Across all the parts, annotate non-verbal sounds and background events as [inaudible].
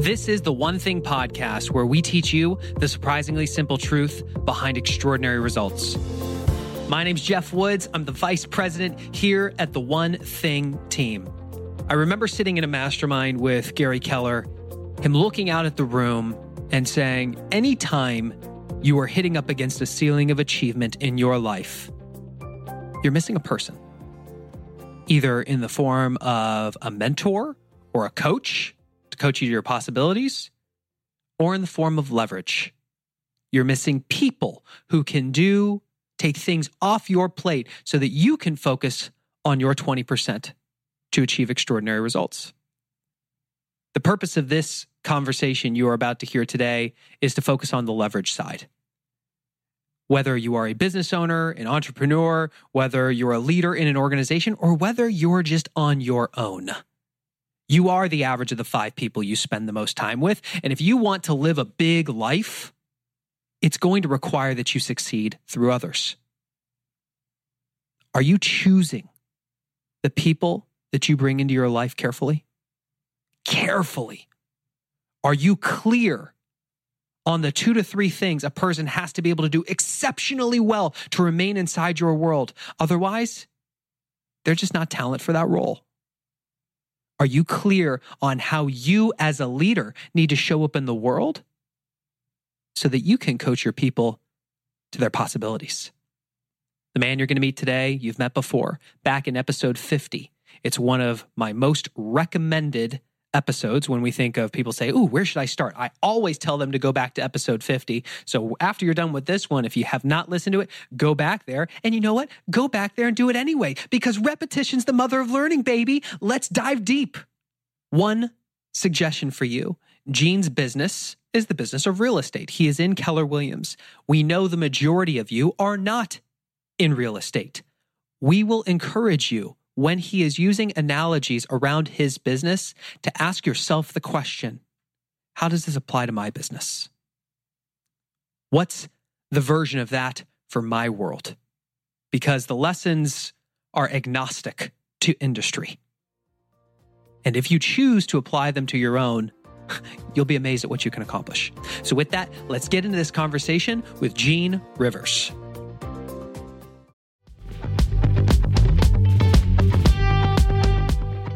This is the One Thing podcast where we teach you the surprisingly simple truth behind extraordinary results. My name's Geoff Woods. I'm the vice president here at the One Thing team. I remember sitting in a mastermind with Gary Keller, him looking out at the room and saying, Anytime you are hitting up against a ceiling of achievement in your life, you're missing a person, either in the form of a mentor or a coach coach you to your possibilities, or in the form of leverage. You're missing people who can do, take things off your plate so that you can focus on your 20% to achieve extraordinary results. The purpose of this conversation you are about to hear today is to focus on the leverage side. Whether you are a business owner, an entrepreneur, whether you're a leader in an organization, or whether you're just on your own. You are the average of the five people you spend the most time with. And if you want to live a big life, it's going to require that you succeed through others. Are you choosing the people that you bring into your life carefully? Carefully. Are you clear on the two to three things a person has to be able to do exceptionally well to remain inside your world? Otherwise, they're just not talent for that role. Are you clear on how you, as a leader, need to show up in the world so that you can coach your people to their possibilities? The man you're going to meet today, you've met before, back in episode 50. It's one of my most recommended episodes when we think of people say, Ooh, where should I start? I always tell them to go back to episode 50. So after you're done with this one, if you have not listened to it, go back there. And you know what? Go back there and do it anyway because repetition's the mother of learning, baby. Let's dive deep. One suggestion for you Gene's business is the business of real estate. He is in Keller Williams. We know the majority of you are not in real estate. We will encourage you when he is using analogies around his business to ask yourself the question how does this apply to my business? What's the version of that for my world? Because the lessons are agnostic to industry. And if you choose to apply them to your own, [laughs] you'll be amazed at what you can accomplish. So, with that, let's get into this conversation with Gene Rivers.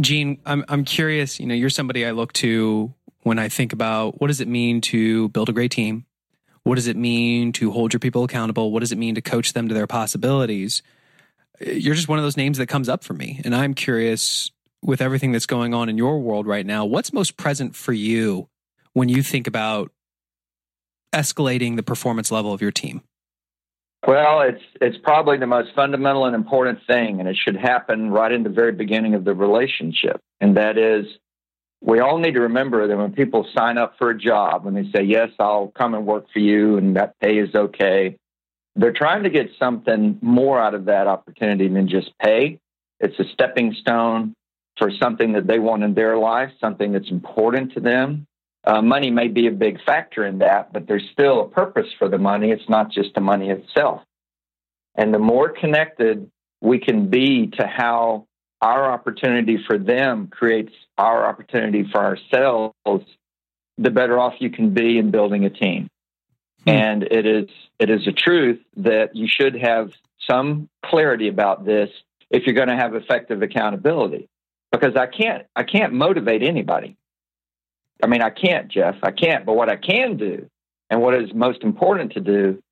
Gene, I'm I'm curious. You know, you're somebody I look to when I think about what does it mean to build a great team. What does it mean to hold your people accountable? What does it mean to coach them to their possibilities? You're just one of those names that comes up for me, and I'm curious with everything that's going on in your world right now. What's most present for you when you think about escalating the performance level of your team? Well, it's it's probably the most fundamental and important thing, and it should happen right in the very beginning of the relationship. And that is, we all need to remember that when people sign up for a job, when they say, "Yes, I'll come and work for you," and that pay is okay, they're trying to get something more out of that opportunity than just pay. It's a stepping stone for something that they want in their life, something that's important to them, uh, money may be a big factor in that, but there's still a purpose for the money. It's not just the money itself. And the more connected we can be to how our opportunity for them creates our opportunity for ourselves, the better off you can be in building a team. Hmm. And it is it is a truth that you should have some clarity about this if you're going to have effective accountability. Because I can't, I can't motivate anybody. I mean, I can't, Geoff. I can't. But what I can do, and what is most important to do,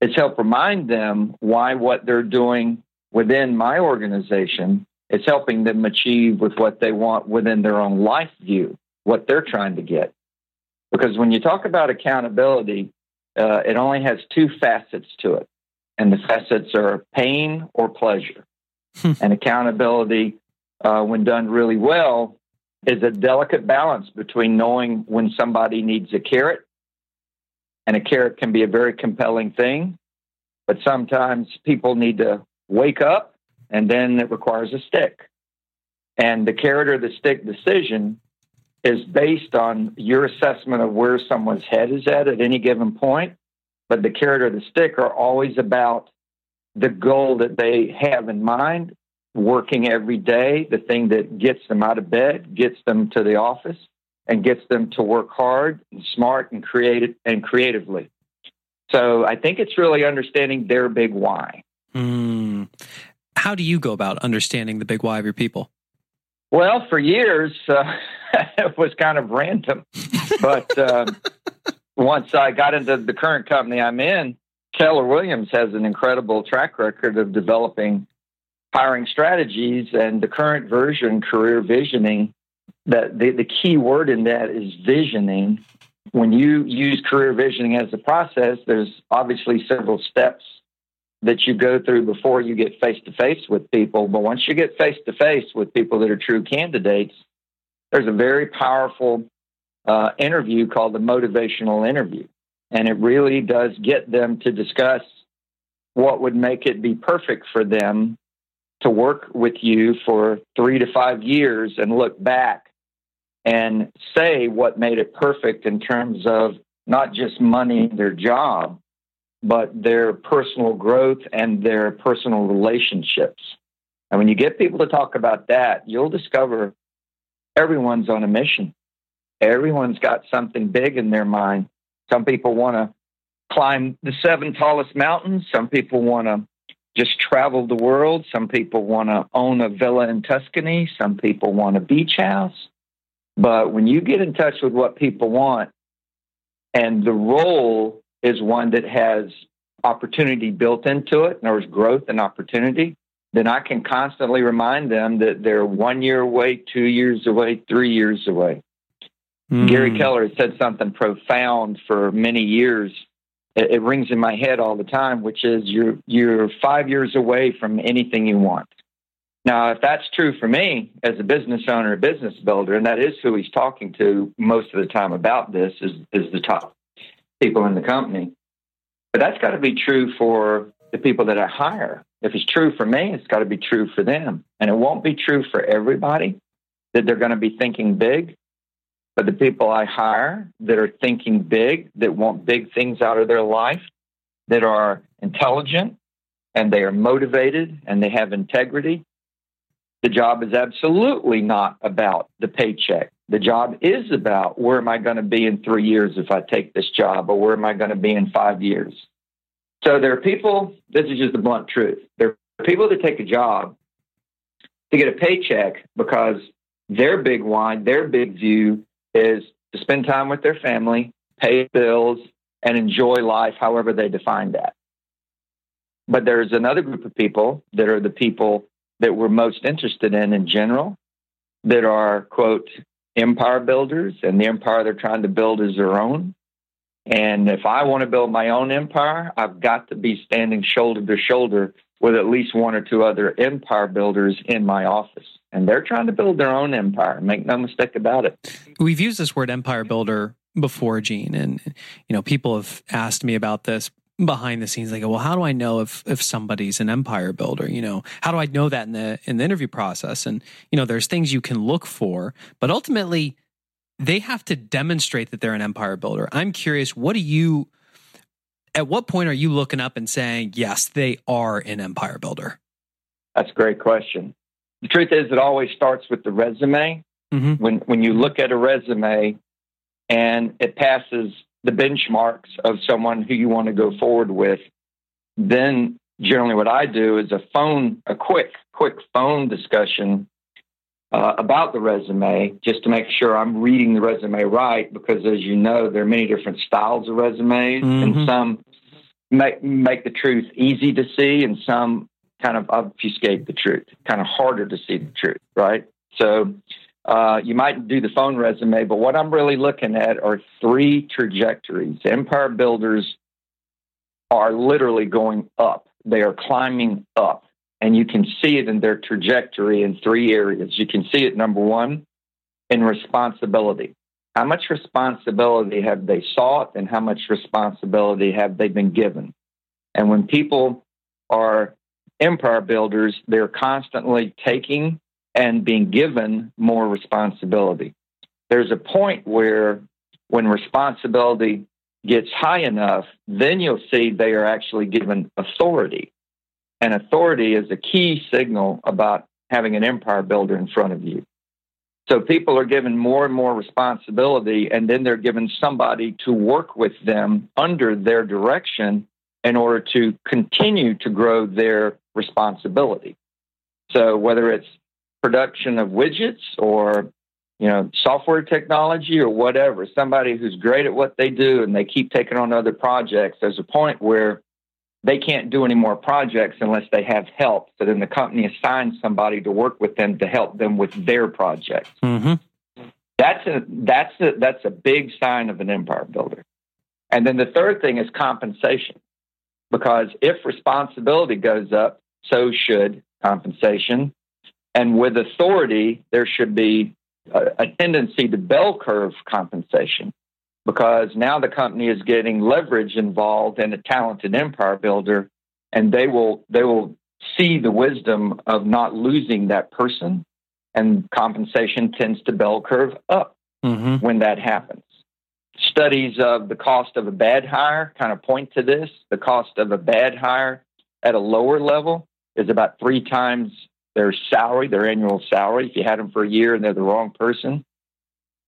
is help remind them why what they're doing within my organization is helping them achieve with what they want within their own life view, what they're trying to get. Because when you talk about accountability, uh, it only has two facets to it. And the facets are pain or pleasure. Hmm. and accountability, uh, when done really well, is a delicate balance between knowing when somebody needs a carrot, and a carrot can be a very compelling thing, but sometimes people need to wake up and then it requires a stick. And the carrot or the stick decision is based on your assessment of where someone's head is at at any given point. But the carrot or the stick are always about the goal that they have in mind, working every day, the thing that gets them out of bed, gets them to the office, and gets them to work hard and smart and creative and creatively. So I think it's really understanding their big why. Mm. How do you go about understanding the big why of your people? Well, for years, uh, [laughs] it was kind of random. But uh, [laughs] once I got into the current company I'm in, Keller Williams has an incredible track record of developing hiring strategies, and the current version, career visioning, that the, the key word in that is visioning. When you use career visioning as a process, there's obviously several steps that you go through before you get face to face with people. But once you get face to face with people that are true candidates, there's a very powerful uh, interview called the motivational interview. And it really does get them to discuss what would make it be perfect for them to work with you for three to five years and look back and say what made it perfect in terms of not just money their job, but their personal growth and their personal relationships. And when you get people to talk about that, you'll discover everyone's on a mission. Everyone's got something big in their mind. Some people want to climb the seven tallest mountains. Some people want to just travel the world. Some people want to own a villa in Tuscany. Some people want a beach house. But when you get in touch with what people want, and the role is one that has opportunity built into it, and there's growth and opportunity, then I can constantly remind them that they're one year away, two years away, three years away. Mm. Gary Keller has said something profound for many years. It, it rings in my head all the time, which is you're you're five years away from anything you want. Now, if that's true for me as a business owner, a business builder, and that is who he's talking to most of the time about this, is is the top people in the company. But that's got to be true for the people that I hire. If it's true for me, it's got to be true for them. And it won't be true for everybody that they're going to be thinking big. But the people I hire that are thinking big, that want big things out of their life, that are intelligent and they are motivated and they have integrity, the job is absolutely not about the paycheck. The job is about where am I going to be in three years if I take this job, or where am I going to be in five years? So there are people, this is just the blunt truth. There are people that take a job to get a paycheck because their big why, their big view is to spend time with their family, pay bills, and enjoy life however they define that. But there's another group of people that are the people that we're most interested in in general that are, quote, empire builders, and the empire they're trying to build is their own. And if I want to build my own empire, I've got to be standing shoulder to shoulder with at least one or two other empire builders in my office. And they're trying to build their own empire. Make no mistake about it. We've used this word empire builder before, Gene, and you know people have asked me about this behind the scenes. They go, well, how do I know if if somebody's an empire builder? You know, how do I know that in the in the interview process? And you know, there's things you can look for, but ultimately they have to demonstrate that they're an empire builder. I'm curious, what do you at what point are you looking up and saying, yes, they are an empire builder? That's a great question. The truth is, it always starts with the resume. Mm-hmm. When when you look at a resume and it passes the benchmarks of someone who you want to go forward with, then generally what I do is a phone, a quick, quick phone discussion uh, about the resume just to make sure I'm reading the resume right. Because as you know, there are many different styles of resumes, Mhm. and some make make the truth easy to see, and some kind of obfuscate the truth, kind of harder to see the truth, right? So. Uh, you might do the phone resume, but what I'm really looking at are three trajectories. Empire builders are literally going up. They are climbing up. And you can see it in their trajectory in three areas. You can see it, number one, in responsibility. How much responsibility have they sought and how much responsibility have they been given? And when people are empire builders, they're constantly taking and being given more responsibility. There's a point where when responsibility gets high enough, then you'll see they are actually given authority. And authority is a key signal about having an empire builder in front of you. So people are given more and more responsibility, and then they're given somebody to work with them under their direction in order to continue to grow their responsibility. So whether it's production of widgets or you know software technology or whatever somebody who's great at what they do and they keep taking on other projects there's a point where they can't do any more projects unless they have help. So then the company assigns somebody to work with them to help them with their projects. Mm-hmm. that's a that's a that's a big sign of an empire builder. And then the third thing is compensation because if responsibility goes up so should compensation. And with authority, there should be a, a, tendency to bell curve compensation because now the company is getting leverage involved in a talented empire builder, and they will they will see the wisdom of not losing that person, and compensation tends to bell curve up Mm-hmm. when that happens. Studies of the cost of a bad hire kind of point to this. The cost of a bad hire at a lower level is about three times their salary, their annual salary, if you had them for a year and they're the wrong person.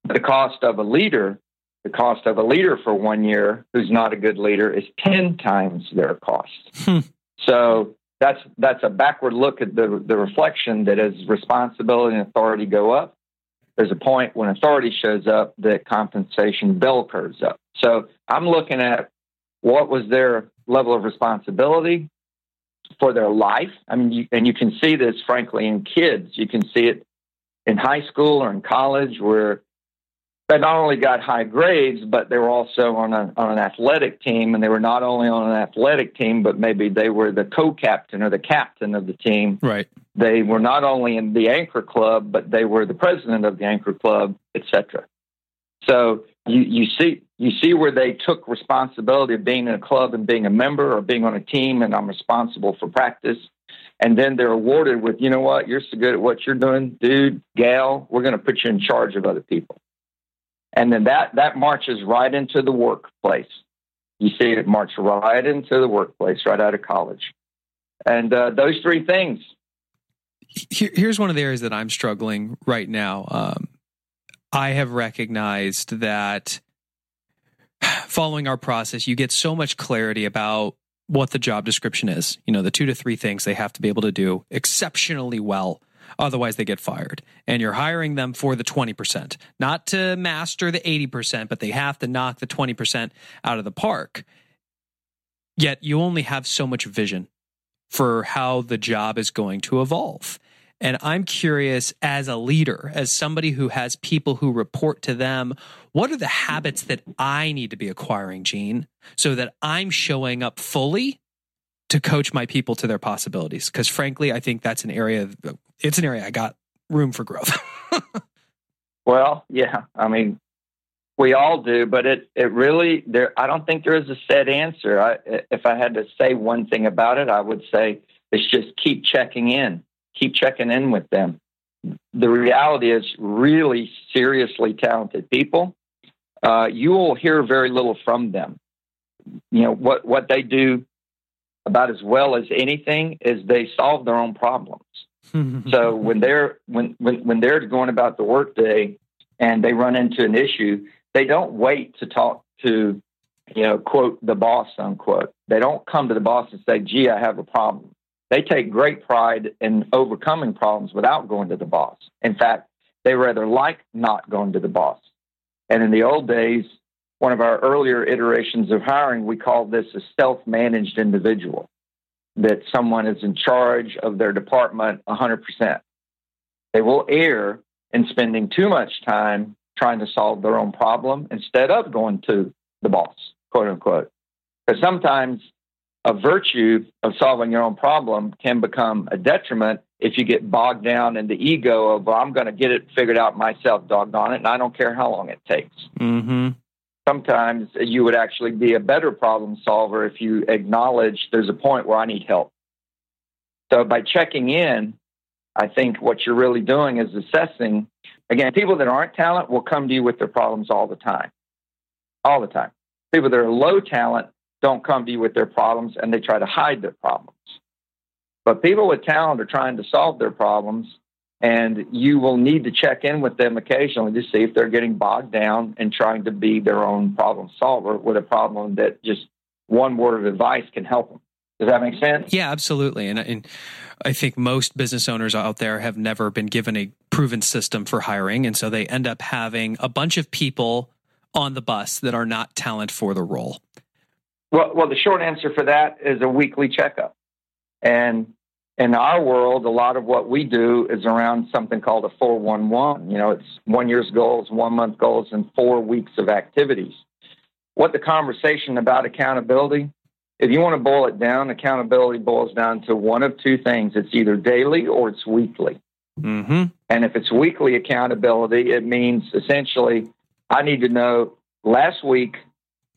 The cost of a leader, the cost of a leader for one year who's not a good leader is 10 times their cost. Hmm. So that's that's a backward look at the the reflection that as responsibility and authority go up, there's a point when authority shows up that compensation bell curves up. So I'm looking at what was their level of responsibility, for their life. I mean, you, and you can see this, frankly, in kids. You can see it in high school or in college where they not only got high grades, but they were also on, a, on an athletic team. And they were not only on an athletic team, but maybe they were the co captain or the captain of the team. Right. They were not only in the anchor club, but they were the president of the anchor club, etc. So you, you see you see where they took responsibility of being in a club and being a member or being on a team and I'm responsible for practice. And then they're awarded with, you know what, you're so good at what you're doing, dude, gal, we're going to put you in charge of other people. And then that, that marches right into the workplace. You see it march right into the workplace, right out of college. And uh, those three things. Here, here's one of the areas that I'm struggling right now. Um, I have recognized that following our process, you get so much clarity about what the job description is. You know, the two to three things they have to be able to do exceptionally well. Otherwise, they get fired. And you're hiring them for the 20%, not to master the 80%, but they have to knock the 20% out of the park. Yet you only have so much vision for how the job is going to evolve. And I'm curious, as a leader, as somebody who has people who report to them, what are the habits that I need to be acquiring, Gene, so that I'm showing up fully to coach my people to their possibilities? Because frankly, I think that's an area, it's an area I got room for growth. [laughs] well, yeah. I mean, we all do, but it, it really, there, I don't think there is a set answer. I, if I had to say one thing about it, I would say it's just keep checking in keep checking in with them. The reality is, really seriously talented people, uh, you will hear very little from them. You know what what they do about as well as anything is they solve their own problems. [laughs] so when they're when, when when they're going about the workday and they run into an issue, they don't wait to talk to you know, quote, the boss, unquote. They don't come to the boss and say, gee, I have a problem. They take great pride in overcoming problems without going to the boss. In fact, they rather like not going to the boss. And in the old days, one of our earlier iterations of hiring, we called this a self managed individual, that someone is in charge of their department 100%. They will err in spending too much time trying to solve their own problem instead of going to the boss, quote unquote. Because sometimes a virtue of solving your own problem can become a detriment if you get bogged down in the ego of, well, I'm going to get it figured out myself, doggone it, and I don't care how long it takes. Mm-hmm. Sometimes you would actually be a better problem solver if you acknowledge there's a point where I need help. So by checking in, I think what you're really doing is assessing. Again, people that aren't talent will come to you with their problems all the time. All the time. People that are low talent don't come to you with their problems and they try to hide their problems. But people with talent are trying to solve their problems, and you will need to check in with them occasionally to see if they're getting bogged down and trying to be their own problem solver with a problem that just one word of advice can help them. Does that make sense? Yeah, absolutely. And, and I think most business owners out there have never been given a proven system for hiring. And so they end up having a bunch of people on the bus that are not talent for the role. Well, well, the short answer for that is a weekly checkup. And in our world, a lot of what we do is around something called a 411. You know, it's one year's goals, one month goals, and four weeks of activities. What the conversation about accountability, if you want to boil it down, accountability boils down to one of two things it's either daily or it's weekly. Mm-hmm. And if it's weekly accountability, it means essentially I need to know last week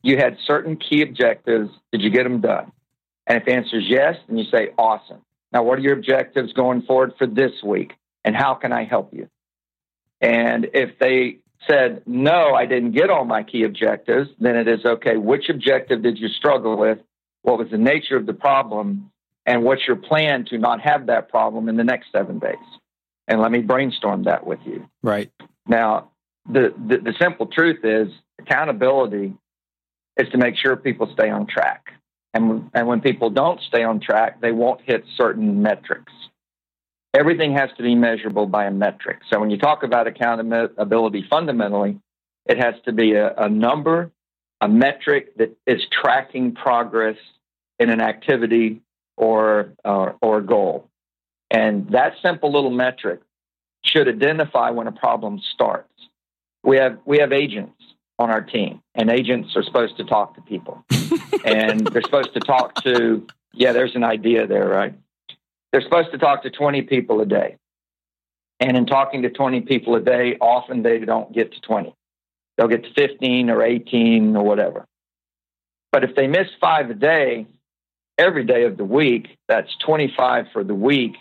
you had certain key objectives. Did you get them done? And if the answer is yes, then you say, awesome. Now, what are your objectives going forward for this week? And how can I help you? And if they said, no, I didn't get all my key objectives, then it is okay. Which objective did you struggle with? What was the nature of the problem? And what's your plan to not have that problem in the next seven days? And let me brainstorm that with you. Right. Now, the, the, the simple truth is accountability is to make sure people stay on track. And, and when people don't stay on track, they won't hit certain metrics. Everything has to be measurable by a metric. So when you talk about accountability fundamentally, it has to be a, a number, a metric that is tracking progress in an activity or, uh, or goal. And that simple little metric should identify when a problem starts. We have, we have agents on our team, and agents are supposed to talk to people. [laughs] and they're supposed to talk to, yeah, there's an idea there, right? They're supposed to talk to 20 people a day. And in talking to 20 people a day, often they don't get to 20. They'll get to 15 or 18 or whatever. But if they miss five a day, every day of the week, that's 25 for the week.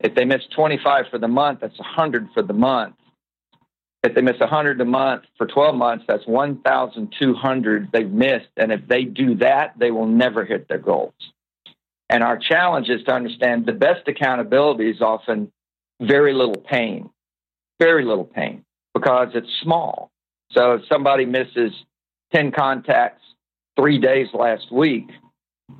If they miss 25 for the month, that's 100 for the month. If they miss 100 a month for 12 months, that's 1,200 they've missed. And if they do that, they will never hit their goals. And our challenge is to understand the best accountability is often very little pain, very little pain, because it's small. So if somebody misses 10 contacts three days last week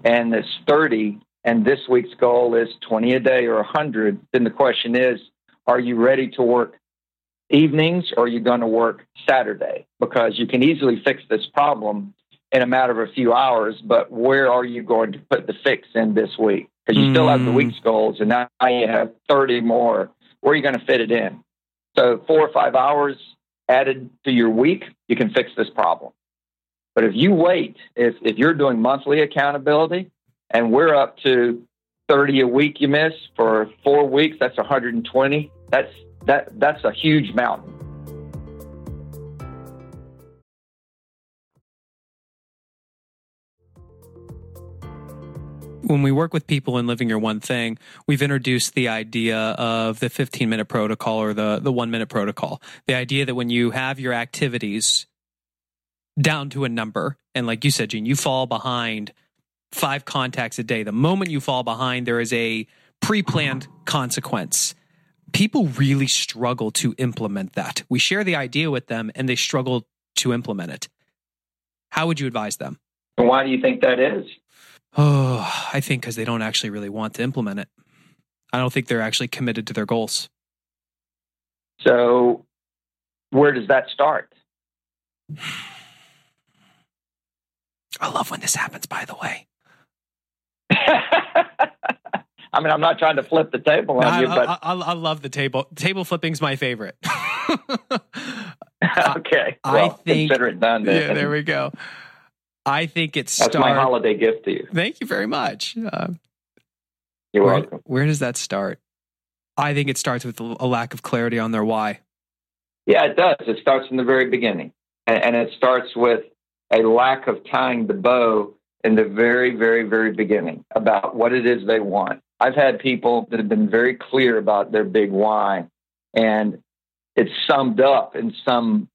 and it's 30, and this week's goal is 20 a day or 100, then the question is, are you ready to work evenings or you're you going to work Saturday? Because you can easily fix this problem in a matter of a few hours, but where are you going to put the fix in this week? Because you mm. still have the week's goals and now you have 30 more. Where are you going to fit it in? So, four or five hours added to your week, you can fix this problem. But if you wait, if, if you're doing monthly accountability and we're up to 30 a week you miss for four weeks, that's 120. That's that that's a huge mountain. when we work with people in living your one thing, we've introduced the idea of the 15 minute protocol or the, the one minute protocol. The idea that when you have your activities down to a number, and like you said, Gene, you fall behind five contacts a day. The moment you fall behind, there is a pre planned consequence people really struggle to implement that. We share the idea with them and they struggle to implement it. How would you advise them? And why do you think that is? Oh, [sighs] I think because they don't actually really want to implement it. I don't think they're actually committed to their goals. So, where does that start? [sighs] I love when this happens, by the way. [laughs] I mean, I'm not trying to flip the table on I, you, but I, I, I love the table. Table flipping's my favorite. [laughs] [laughs] okay. I think- consider it done. Then. yeah, there we go. I think it That's starts. my holiday gift to you. Thank you very much. Uh, You're where, welcome. where does that start? I think it starts with a lack of clarity on their why. Yeah, it does. It starts from the very beginning, and, and it starts with a lack of tying the bow in the very, very, very beginning about what it is they want. I've had people that have been very clear about their big why, and it's summed up in some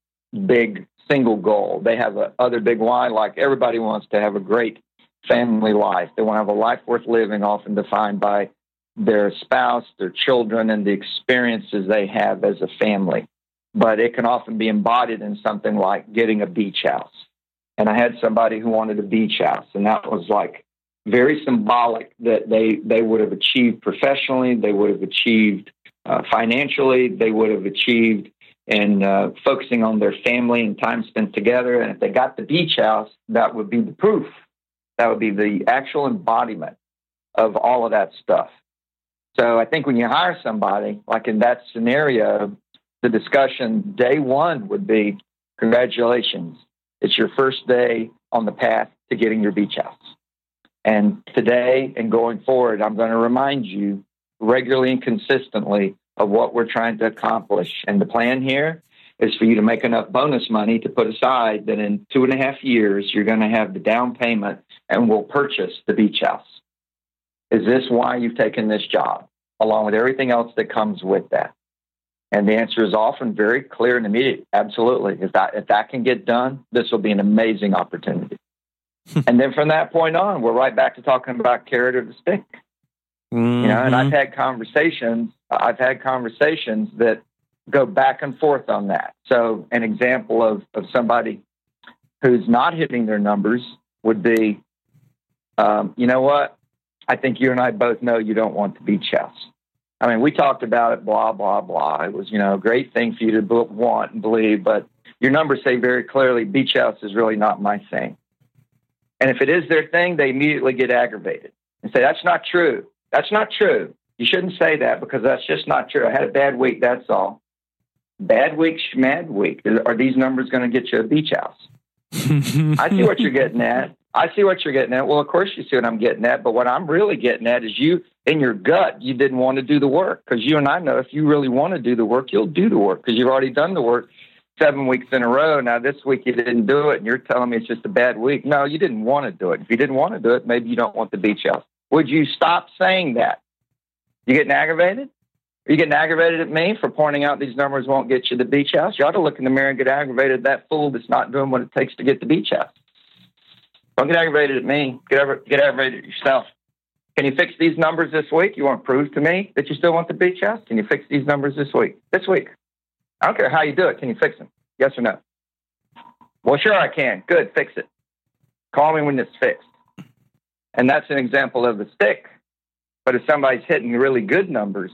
big single goal. They have a other big why, like everybody wants to have a great family life. They want to have a life worth living, often defined by their spouse, their children, and the experiences they have as a family but it can often be embodied in something like getting a beach house. And I had somebody who wanted a beach house, and that was like very symbolic that they they would have achieved professionally, they would have achieved uh, financially, they would have achieved in uh, focusing on their family and time spent together. And if they got the beach house, that would be the proof. That would be the actual embodiment of all of that stuff. So I think when you hire somebody, like in that scenario, the discussion day one would be congratulations it's your first day on the path to getting your beach house and today and going forward i'm going to remind you regularly and consistently of what we're trying to accomplish and the plan here is for you to make enough bonus money to put aside that in two and a half years you're going to have the down payment and we'll purchase the beach house is this why you've taken this job along with everything else that comes with that and the answer is often very clear and immediate. Absolutely. If that if that can get done, this will be an amazing opportunity. [laughs] and then from that point on, we're right back to talking about carrot or the stick. You know, and I've had conversations. I've had conversations that go back and forth on that. So an example of of somebody who's not hitting their numbers would be, um, you know what? I think you and I both know you don't want the beach house. I mean, we talked about it, blah, blah, blah. It was, you know, a great thing for you to b- want and believe, but your numbers say very clearly beach house is really not my thing. And if it is their thing, they immediately get aggravated and say, that's not true. That's not true. You shouldn't say that because that's just not true. I had a bad week, that's all. Bad week, mad week. Are these numbers going to get you a beach house? [laughs] I see what you're getting at. I see what you're getting at. Well, of course you see what I'm getting at, but what I'm really getting at is you in your gut, you didn't want to do the work because you and I know if you really want to do the work, you'll do the work because you've already done the work seven weeks in a row. Now this week you didn't do it, and you're telling me it's just a bad week. No, you didn't want to do it. If you didn't want to do it, maybe you don't want the beach house. Would you stop saying that? You getting aggravated? Are you getting aggravated at me for pointing out these numbers won't get you the beach house? You ought to look in the mirror and get aggravated at that fool that's not doing what it takes to get the beach house. Don't get aggravated at me. Get, get aggravated at yourself. Can you fix these numbers this week? You want to prove to me that you still want the beach house? Can you fix these numbers this week? This week. I don't care how you do it. Can you fix them? Yes or no? Well, sure I can. Good. Fix it. Call me when it's fixed. And that's an example of the stick. But if somebody's hitting really good numbers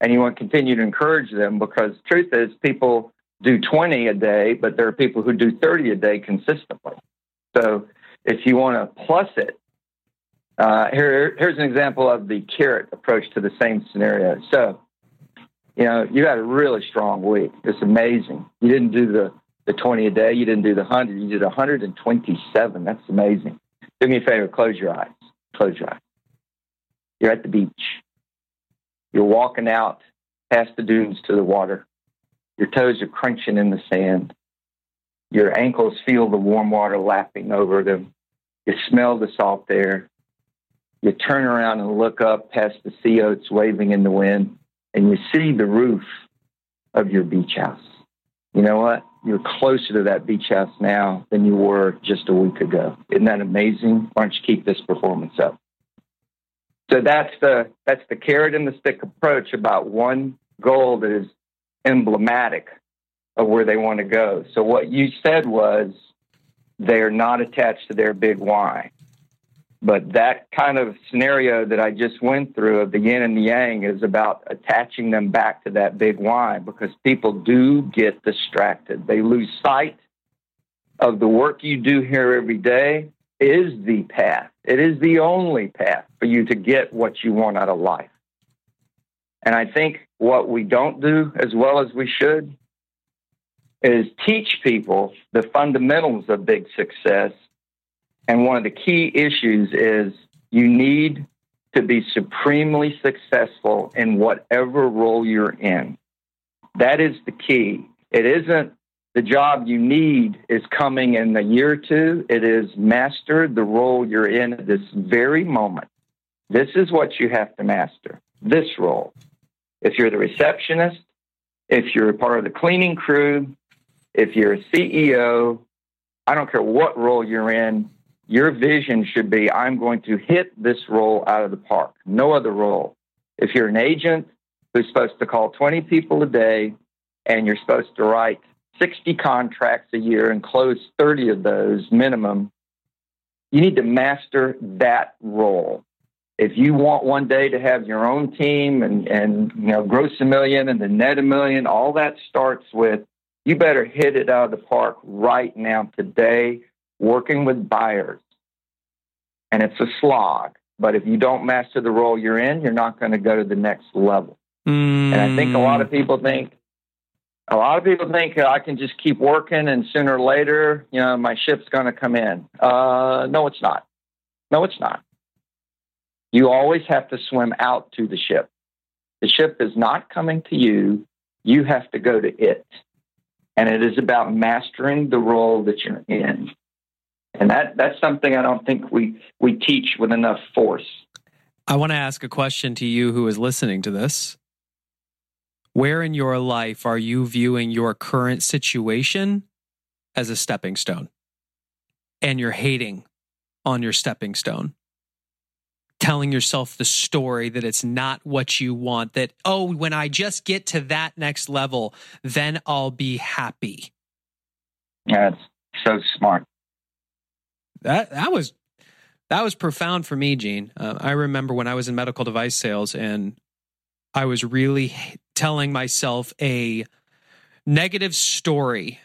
and you want to continue to encourage them, because truth is people do 20 a day, but there are people who do 30 a day consistently. So if you want to plus it, uh, here, here's an example of the carrot approach to the same scenario. So, you know, you had a really strong week. It's amazing. You didn't do the, the 20 a day. You didn't do the 100. You did 127. That's amazing. Do me a favor. Close your eyes. Close your eyes. You're at the beach. You're walking out past the dunes to the water. Your toes are crunching in the sand. Your ankles feel the warm water lapping over them. You smell the salt air. You turn around and look up past the sea oats waving in the wind, and you see the roof of your beach house. You know what? You're closer to that beach house now than you were just a week ago. Isn't that amazing? Why don't you keep this performance up? So that's the that's the carrot and the stick approach about one goal that is emblematic of where they want to go. So what you said was they're not attached to their big why. But that kind of scenario that I just went through of the yin and the yang is about attaching them back to that big why because people do get distracted. They lose sight of the work you do here every day is the path. It is the only path for you to get what you want out of life. And I think what we don't do as well as we should is teach people the fundamentals of big success. And one of the key issues is you need to be supremely successful in whatever role you're in. That is the key. It isn't the job you need is coming in a year or two. It is master the role you're in at this very moment. This is what you have to master this role. If you're the receptionist, if you're part of the cleaning crew, if you're a CEO, I don't care what role you're in, your vision should be I'm going to hit this role out of the park, no other role. If you're an agent who's supposed to call 20 people a day and you're supposed to write 60 contracts a year and close 30 of those minimum, you need to master that role. If you want one day to have your own team and, and you know gross a million and then net a million, all that starts with you better hit it out of the park right now today, working with buyers. And it's a slog. But if you don't master the role you're in, you're not going to go to the next level. Mm. And I think a lot of people think a lot of people think I can just keep working and sooner or later, you know, my ship's going to come in. Uh, no, it's not. No, it's not. You always have to swim out to the ship. The ship is not coming to you. You have to go to it. And it is about mastering the role that you're in. And that, that's something I don't think we, we teach with enough force. I want to ask a question to you who is listening to this. Where in your life are you viewing your current situation as a stepping stone? And you're hating on your stepping stone. Telling yourself the story that it's not what you want, that, oh, when I just get to that next level, then I'll be happy. Yeah, it's so smart. That that was that was profound for me, Gene. Uh, I remember when I was in medical device sales and I was really telling myself a negative story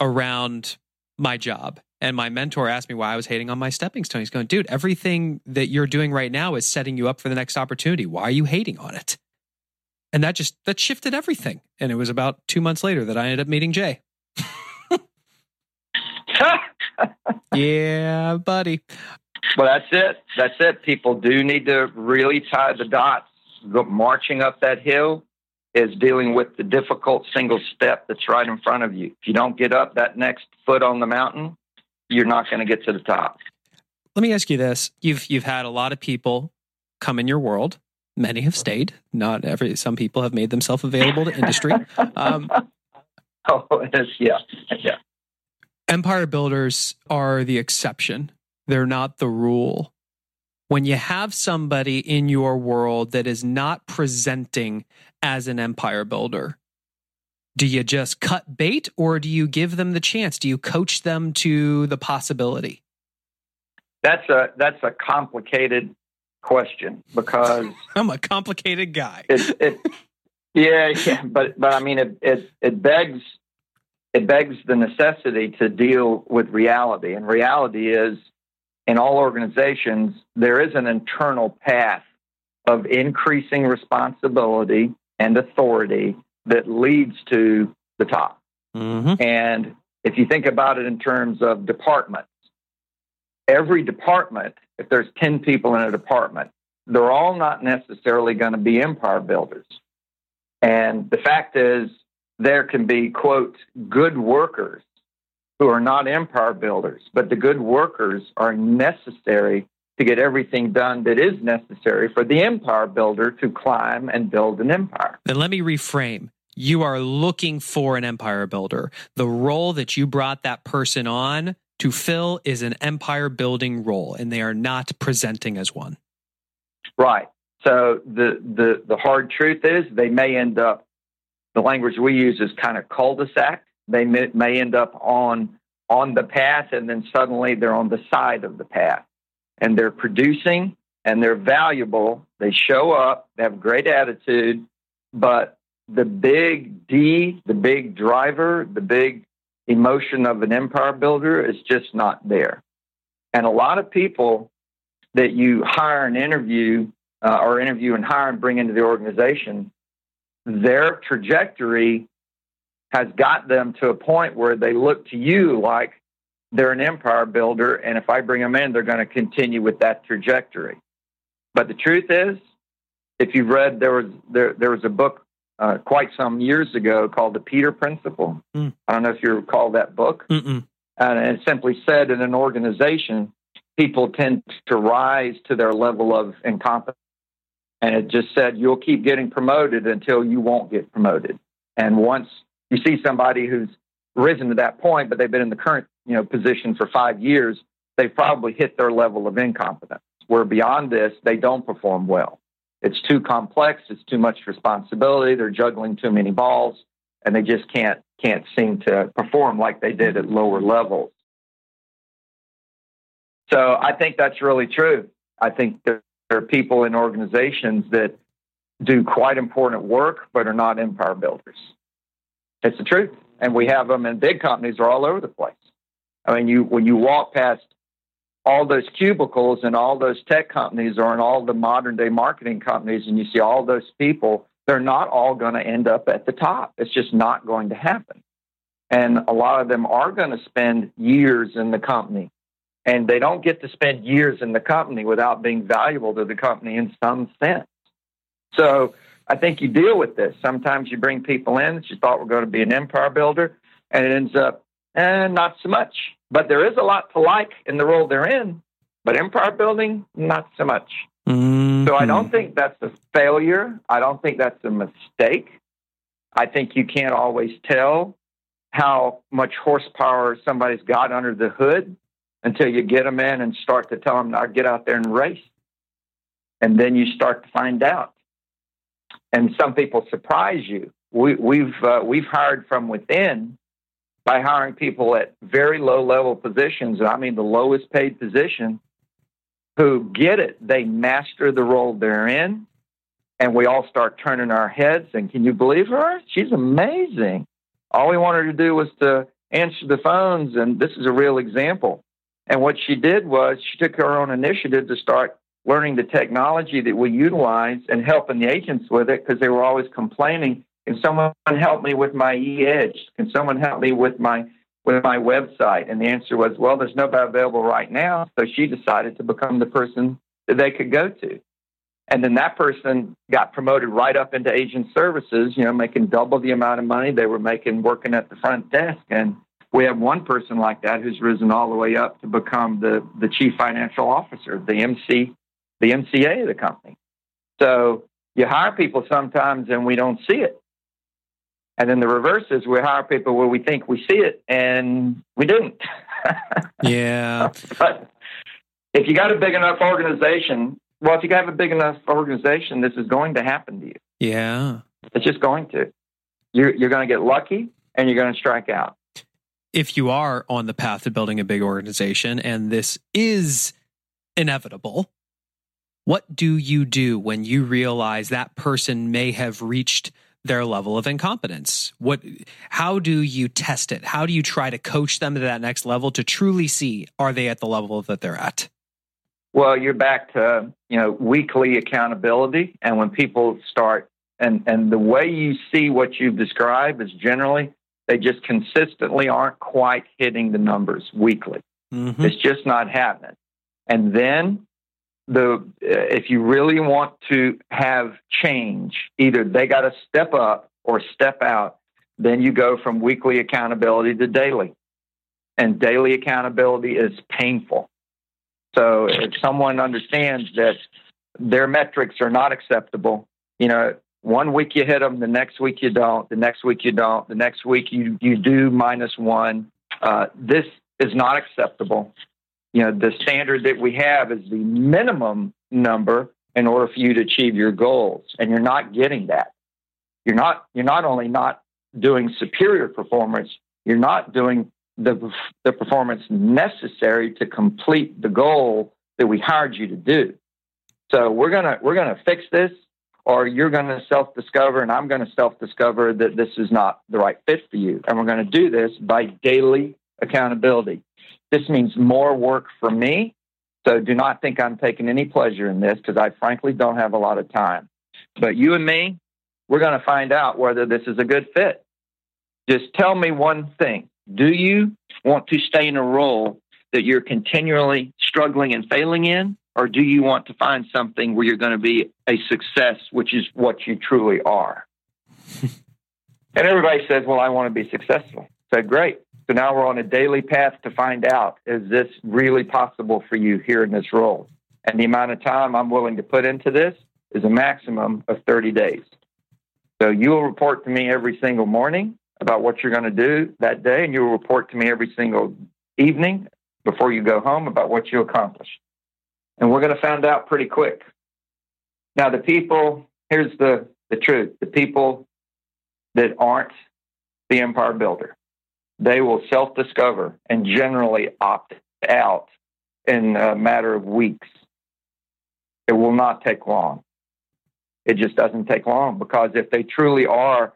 around my job. And my mentor asked me why I was hating on my stepping stone. He's going, dude, everything that you're doing right now is setting you up for the next opportunity. Why are you hating on it? And that just that shifted everything. And it was about two months later that I ended up meeting Jay. [laughs] [laughs] yeah, buddy. Well, that's it. That's it. People do need to really tie the dots marching up that hill is dealing with the difficult single step that's right in front of you. If you don't get up that next foot on the mountain, you're not going to get to the top. Let me ask you this. You've you've had a lot of people come in your world. Many have stayed. Not every some people have made themselves available to industry. [laughs] Um, oh, [laughs] yeah. Yeah. Empire builders are the exception. They're not the rule when you have somebody in your world that is not presenting as an empire builder, do you just cut bait or do you give them the chance? Do you coach them to the possibility? That's a that's a complicated question because [laughs] I'm a complicated guy. It, it, yeah, yeah, but but I mean it, it it begs it begs the necessity to deal with reality, and reality is in all organizations, there is an internal path of increasing responsibility and authority that leads to the top. Mm-hmm. And if you think about it in terms of departments, every department, if there's 10 people in a department, they're all not necessarily going to be empire builders. And the fact is, there can be, quote, good workers who are not empire builders, but the good workers are necessary to get everything done that is necessary for the empire builder to climb and build an empire. Then let me reframe. You are looking for an empire builder. The role that you brought that person on to fill is an empire building role, and they are not presenting as one. Right. So the the the hard truth is they may end up. The language we use is kind of cul-de-sac they may, may end up on on the path and then suddenly they're on the side of the path and they're producing and they're valuable. They show up, they have great attitude, but the big D, the big driver, the big emotion of an empire builder is just not there. And a lot of people that you hire and interview uh, or interview and hire and bring into the organization, their trajectory has got them to a point where they look to you like they're an empire builder. And if I bring them in, they're going to continue with that trajectory. But the truth is, if you've read, there was there there was a book uh, quite some years ago called the Peter Principle. Mm. I don't know if you recall that book. Mm-mm. And it simply said in an organization, people tend to rise to their level of incompetence. And it just said, you'll keep getting promoted until you won't get promoted. And once you see somebody who's risen to that point, but they've been in the current you know, position for five years, they've probably hit their level of incompetence. Where beyond this, they don't perform well. It's too complex. It's too much responsibility. They're juggling too many balls, and they just can't can't seem to perform like they did at lower levels. So I think that's really true. I think there are people in organizations that do quite important work but are not empire builders. It's the truth, and we have them in big companies are all over the place. I mean, you when you walk past all those cubicles and all those tech companies or in all the modern day marketing companies and you see all those people, they're not all going to end up at the top. It's just not going to happen. And a lot of them are going to spend years in the company. And they don't get to spend years in the company without being valuable to the company in some sense. So I think you deal with this. Sometimes you bring people in that you thought were going to be an empire builder, and it ends up, eh, not so much. But there is a lot to like in the role they're in. But empire building, not so much. Mm-hmm. So I don't think that's a failure. I don't think that's a mistake. I think you can't always tell how much horsepower somebody's got under the hood until you get them in and start to tell them, now get out there and race. And then you start to find out. And some people surprise you. We, we've, uh, we've hired from within by hiring people at very low level positions, I mean the lowest paid position, who get it. They master the role they're in, and we all start turning our heads. And can you believe her? She's amazing. All we wanted to do was to answer the phones, and this is a real example. And what she did was she took her own initiative to start learning the technology that we utilize and helping the agents with it because they were always complaining can someone help me with my eEdge? Can someone help me with my with my website? And the answer was, well, there's nobody available right now. So she decided to become the person that they could go to. And then that person got promoted right up into agent services, you know, making double the amount of money they were making working at the front desk. And we have one person like that who's risen all the way up to become the, the chief financial officer, the MC, the MCA of the company. So you hire people sometimes and we don't see it. And then the reverse is we hire people where we think we see it and we didn't. [laughs] yeah. but if you got a big enough organization, well, if you have a big enough organization, this is going to happen to you. Yeah. It's just going to. You're, you're going to get lucky and you're going to strike out. If you are on the path to building a big organization and this is inevitable, what do you do when you realize that person may have reached their level of incompetence? What how do you test it? How do you try to coach them to that next level to truly see are they at the level that they're at? Well, you're back to, you know, weekly accountability and when people start and and the way you see what you've described is generally they just consistently aren't quite hitting the numbers weekly. Mm-hmm. It's just not happening. And then the uh, if you really want to have change, either they got to step up or step out. Then you go from weekly accountability to daily, and daily accountability is painful. So if someone understands that their metrics are not acceptable, you know, one week you hit them, the next week you don't, the next week you don't, the next week you you do minus one. Uh, this is not acceptable you know, the standard that we have is the minimum number in order for you to achieve your goals. And you're not getting that. You're not, you're not only not doing superior performance, you're not doing the, the performance necessary to complete the goal that we hired you to do. So we're gonna we're gonna fix this, or you're gonna self discover, and I'm gonna self discover that this is not the right fit for you, and we're gonna do this by daily accountability. This means more work for me. So do not think I'm taking any pleasure in this because I frankly don't have a lot of time. But you and me, we're going to find out whether this is a good fit. Just tell me one thing. Do you want to stay in a role that you're continually struggling and failing in? Or do you want to find something where you're going to be a success, which is what you truly are? [laughs] and everybody says, Well, I want to be successful. So great. So now we're on a daily path to find out is this really possible for you here in this role? And the amount of time I'm willing to put into this is a maximum of 30 days. So you will report to me every single morning about what you're going to do that day, and you will report to me every single evening before you go home about what you accomplished. And we're going to find out pretty quick. Now, the people, here's the, the truth the people that aren't the empire builder, they will self discover and generally opt out in a matter of weeks. It will not take long. It just doesn't take long because if they truly are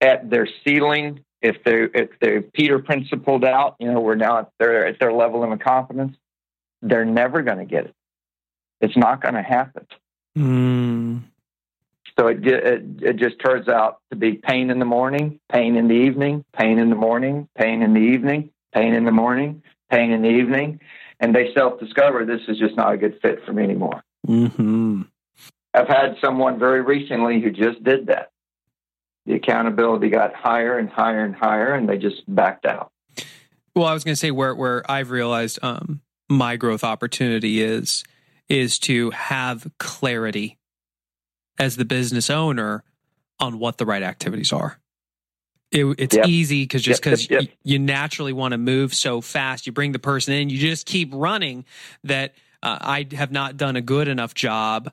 at their ceiling, if they if they're Peter principled out, you know, we're now at their at their level of confidence, they're never going to get it. It's not going to happen. Mm. So it, it it just turns out to be pain in the morning, pain in the evening, pain in the morning, pain in the evening, pain in the morning, pain in the evening, and they self discover this is just not a good fit for me anymore. Mm-hmm. I've had someone very recently who just did that. The accountability got higher and higher and higher, and they just backed out. Well, I was going to say where where I've realized um, my growth opportunity is is to have clarity as the business owner on what the right activities are. It, it's Yep. easy because just because yep, yep. you naturally want to move so fast, you bring the person in, you just keep running. That uh, I have not done a good enough job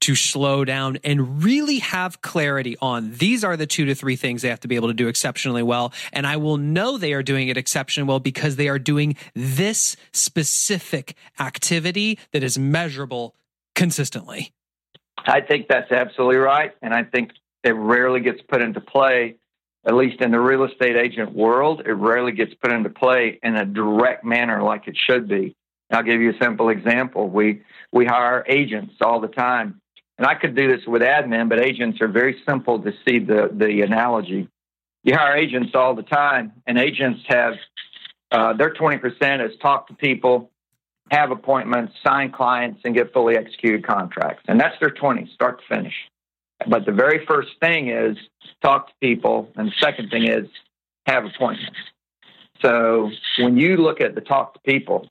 to slow down and really have clarity on these are the two to three things they have to be able to do exceptionally well. And I will know they are doing it exceptionally well because they are doing this specific activity that is measurable consistently. I think that's absolutely right. And I think it rarely gets put into play, at least in the real estate agent world. It rarely gets put into play in a direct manner like it should be. I'll give you a simple example. We, we hire agents all the time. And I could do this with admin, but agents are very simple to see the, the analogy. You hire agents all the time, and agents have uh, their 20% is talk to people, have appointments, sign clients, and get fully executed contracts. And that's their 20, start to finish. But the very first thing is talk to people, and the second thing is have appointments. So when you look at the talk to people,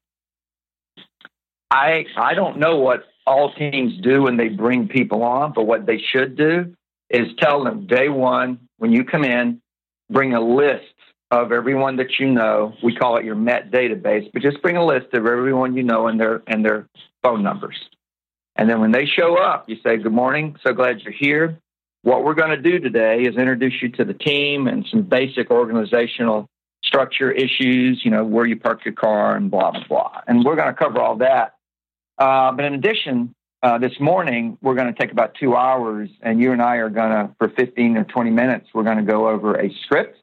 I I don't know what all teams do when they bring people on, but what they should do is tell them day one when you come in, bring a list of everyone that you know. We call it your Met database, but just bring a list of everyone you know and their and their phone numbers. And then when they show up, you say, "Good morning. So glad you're here. What we're going to do today is introduce you to the team and some basic organizational structure issues. You know, where you park your car and blah blah blah. And we're going to cover all that. Uh, but in addition, uh, this morning we're going to take about two hours, and you and I are going to, for 15 or 20 minutes, we're going to go over a script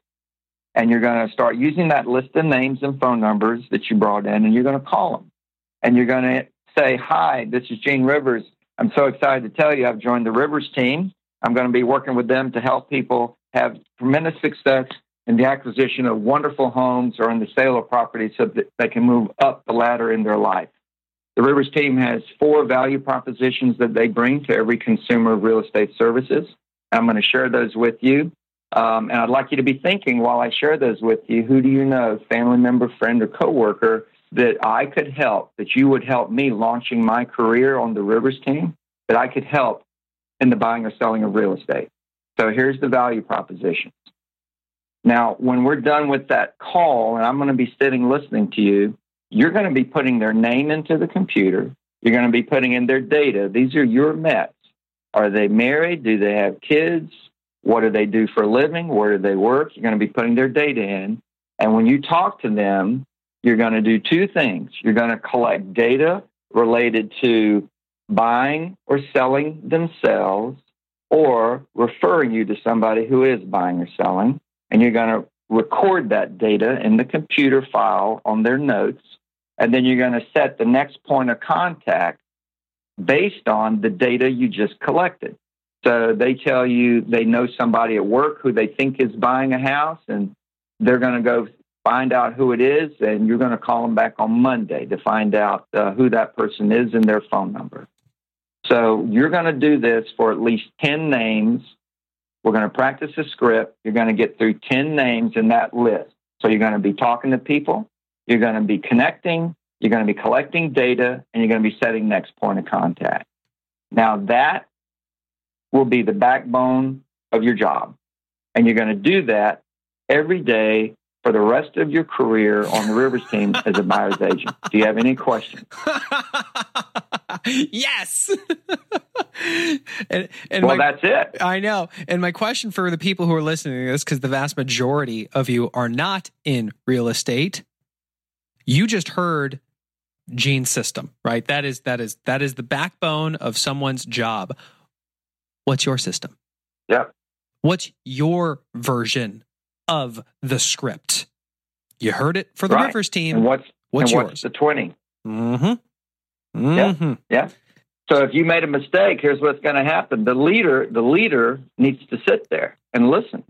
and you're going to start using that list of names and phone numbers that you brought in, and you're going to call them. And you're going to say, Hi, this is Gene Rivers. I'm so excited to tell you I've joined the Rivers team. I'm going to be working with them to help people have tremendous success in the acquisition of wonderful homes or in the sale of property so that they can move up the ladder in their life. The Rivers team has four value propositions that they bring to every consumer of real estate services. I'm going to share those with you. Um, and I'd like you to be thinking while I share those with you, who do you know, family member, friend, or coworker that I could help, that you would help me launching my career on the Rivers team, that I could help in the buying or selling of real estate. So here's the value propositions. Now, when we're done with that call, and I'm going to be sitting listening to you, you're going to be putting their name into the computer. You're going to be putting in their data. These are your Mets. Are they married? Do they have kids? What do they do for a living? Where do they work? You're going to be putting their data in. And when you talk to them, you're going to do two things. You're going to collect data related to buying or selling themselves or referring you to somebody who is buying or selling. And you're going to record that data in the computer file on their notes. And then you're going to set the next point of contact based on the data you just collected. So they tell you they know somebody at work who they think is buying a house, and they're going to go find out who it is, and you're going to call them back on Monday to find out uh, who that person is and their phone number. So you're going to do this for at least 10 names. We're going to practice a script. You're going to get through 10 names in that list. So you're going to be talking to people, you're going to be connecting, you're going to be collecting data, and you're going to be setting next point of contact. Now, that will be the backbone of your job. And you're going to do that every day for the rest of your career on the Rivers team as a buyer's agent. Do you have any questions? [laughs] yes. and, and well, my, that's it. I know. And my question for the people who are listening to this, because the vast majority of you are not in real estate, you just heard Gene's system, right? That is that is that is the backbone of someone's job. What's your system? Yeah. What's your version of the script? You heard it for the right. Rivers team. And what's what's and yours? What's the 20? Mm-hmm. Mm-hmm. Yeah. yeah. So if you made a mistake, here's what's going to happen. The leader, the leader needs to sit there and listen.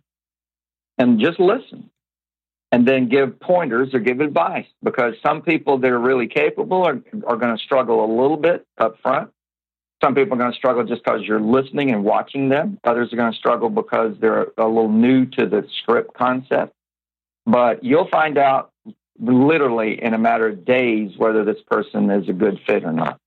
And just listen. And then give pointers or give advice because some people that are really capable are, are going to struggle a little bit up front. Some people are going to struggle just because you're listening and watching them. Others are going to struggle because they're a little new to the script concept. But you'll find out literally in a matter of days whether this person is a good fit or not.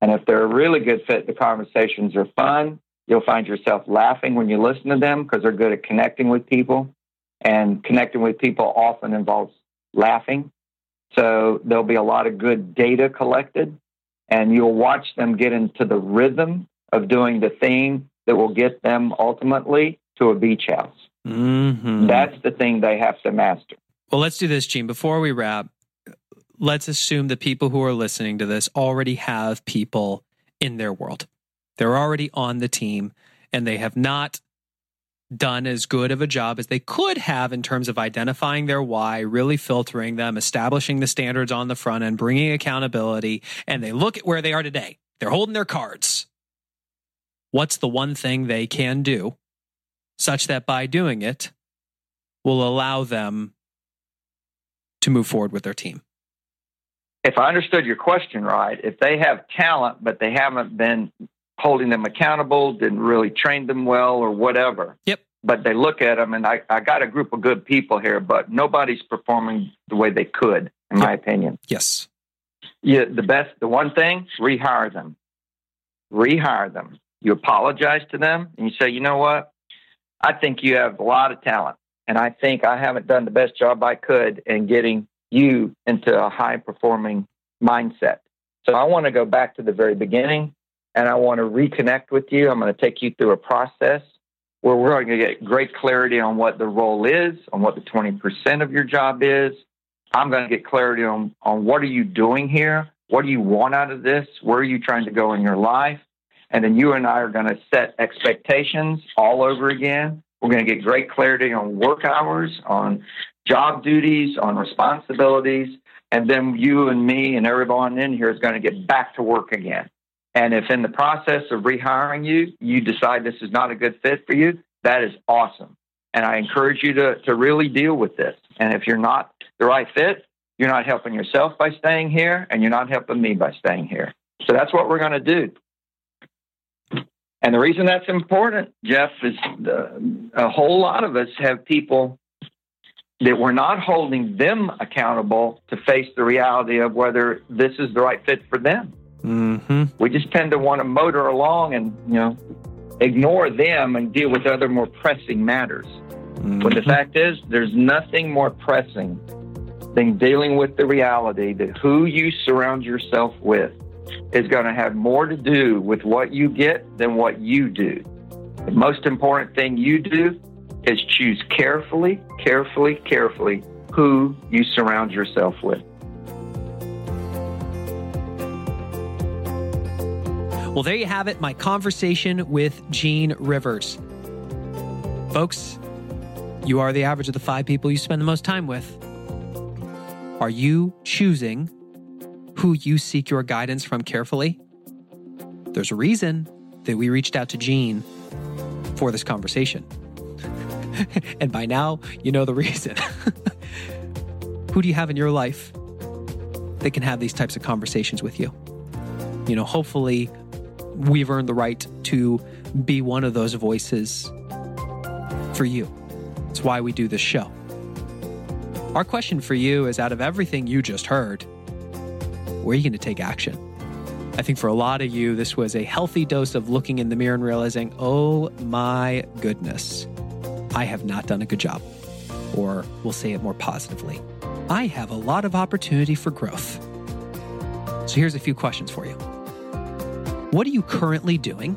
And if they're a really good fit, the conversations are fun. You'll find yourself laughing when you listen to them because they're good at connecting with people. And connecting with people often involves laughing. So there'll be a lot of good data collected and you'll watch them get into the rhythm of doing the thing that will get them ultimately to a beach house. Mm-hmm. That's the thing they have to master. Well, let's do this, Gene. Before we wrap, let's assume the people who are listening to this already have people in their world. They're already on the team and they have not done as good of a job as they could have in terms of identifying their why, really filtering them, establishing the standards on the front end, bringing accountability, and they look at where they are today. They're holding their cards. What's the one thing they can do such that by doing it will allow them to move forward with their team? If I understood your question right, if they have talent, but they haven't been holding them accountable, didn't really train them well, or whatever. Yep. But they look at them, and I, I got a group of good people here, but nobody's performing the way they could, in yep. my opinion. Yes. Yeah, the best, the one thing, rehire them. Rehire them. You apologize to them, and you say, you know what? I think you have a lot of talent, and I think I haven't done the best job I could in getting you into a high performing mindset. So I want to go back to the very beginning and I want to reconnect with you. I'm going to take you through a process where we're going to get great clarity on what the role is, on what the 20% of your job is. I'm going to get clarity on, on what are you doing here? What do you want out of this? Where are you trying to go in your life? And then you and I are going to set expectations all over again. We're going to get great clarity on work hours, on job duties, on responsibilities. And then you and me and everyone in here is going to get back to work again. And if in the process of rehiring you, you decide this is not a good fit for you, that is awesome. And I encourage you to, to really deal with this. And if you're not the right fit, you're not helping yourself by staying here, and you're not helping me by staying here. So that's what we're going to do. And the reason that's important, Geoff, is the, a whole lot of us have people that we're not holding them accountable to face the reality of whether this is the right fit for them. Mm-hmm. We just tend to want to motor along and, you know, ignore them and deal with other more pressing matters. Mm-hmm. But the fact is, there's nothing more pressing than dealing with the reality that who you surround yourself with is going to have more to do with what you get than what you do. The most important thing you do is choose carefully, carefully, carefully who you surround yourself with. Well, there you have it, my conversation with Gene Rivers. Folks, you are the average of the five people you spend the most time with. Are you choosing who you seek your guidance from carefully? There's a reason that we reached out to Gene for this conversation. [laughs] and by now, you know the reason. [laughs] who do you have in your life that can have these types of conversations with you? You know, hopefully, we've earned the right to be one of those voices for you. It's why we do this show. Our question for you is out of everything you just heard, where are you going to take action? I think for a lot of you, this was a healthy dose of looking in the mirror and realizing, oh my goodness, I have not done a good job. Or we'll say it more positively, I have a lot of opportunity for growth. So here's a few questions for you. What are you currently doing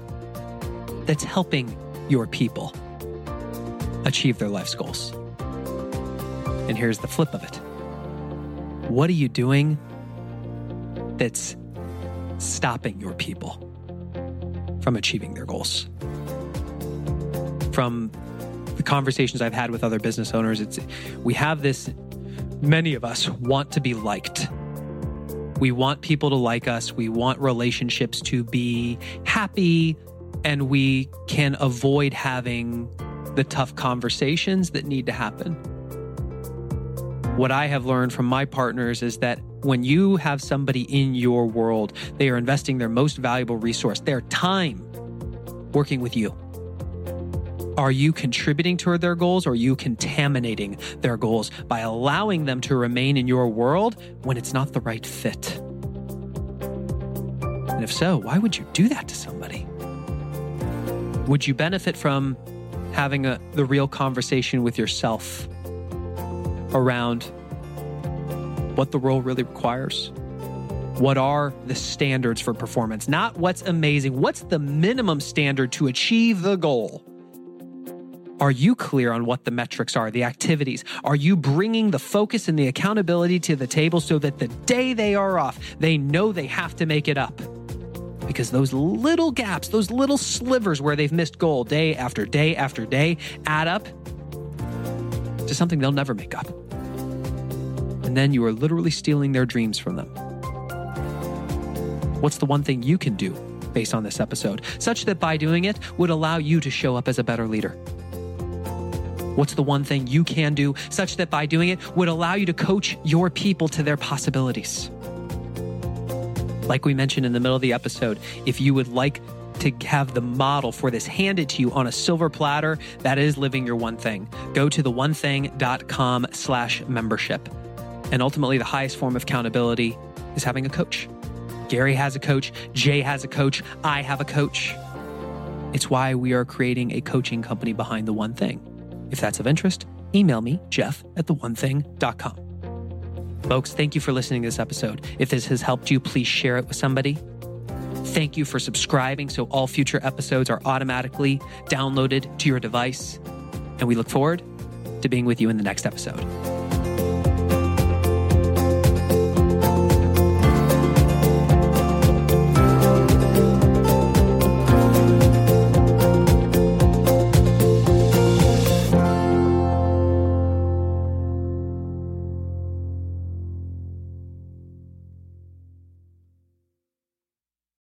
that's helping your people achieve their life's goals? And here's the flip of it. What are you doing that's stopping your people from achieving their goals? From the conversations I've had with other business owners, it's we have this many of us want to be liked. We want people to like us. We want relationships to be happy and we can avoid having the tough conversations that need to happen. What I have learned from my partners is that when you have somebody in your world, they are investing their most valuable resource, their time, working with you. Are you contributing toward their goals or are you contaminating their goals by allowing them to remain in your world when it's not the right fit? And if so, why would you do that to somebody? Would you benefit from having a, the real conversation with yourself around what the role really requires? What are the standards for performance? Not what's amazing. What's the minimum standard to achieve the goal? Are you clear on what the metrics are, the activities? Are you bringing the focus and the accountability to the table so that the day they are off, they know they have to make it up? Because those little gaps, those little slivers where they've missed goal day after day after day add up to something they'll never make up. And then you are literally stealing their dreams from them. What's the one thing you can do based on this episode, such that by doing it would allow you to show up as a better leader? What's the one thing you can do such that by doing it would allow you to coach your people to their possibilities? Like we mentioned in the middle of the episode, if you would like to have the model for this handed to you on a silver platter, that is living your one thing. Go to the theonething.com slash membership. And ultimately, the highest form of accountability is having a coach. Gary has a coach, Jay has a coach, I have a coach. It's why we are creating a coaching company behind the one thing. If that's of interest, email me, Geoff at theonething.com. Folks, thank you for listening to this episode. If this has helped you, please share it with somebody. Thank you for subscribing so all future episodes are automatically downloaded to your device. And we look forward to being with you in the next episode.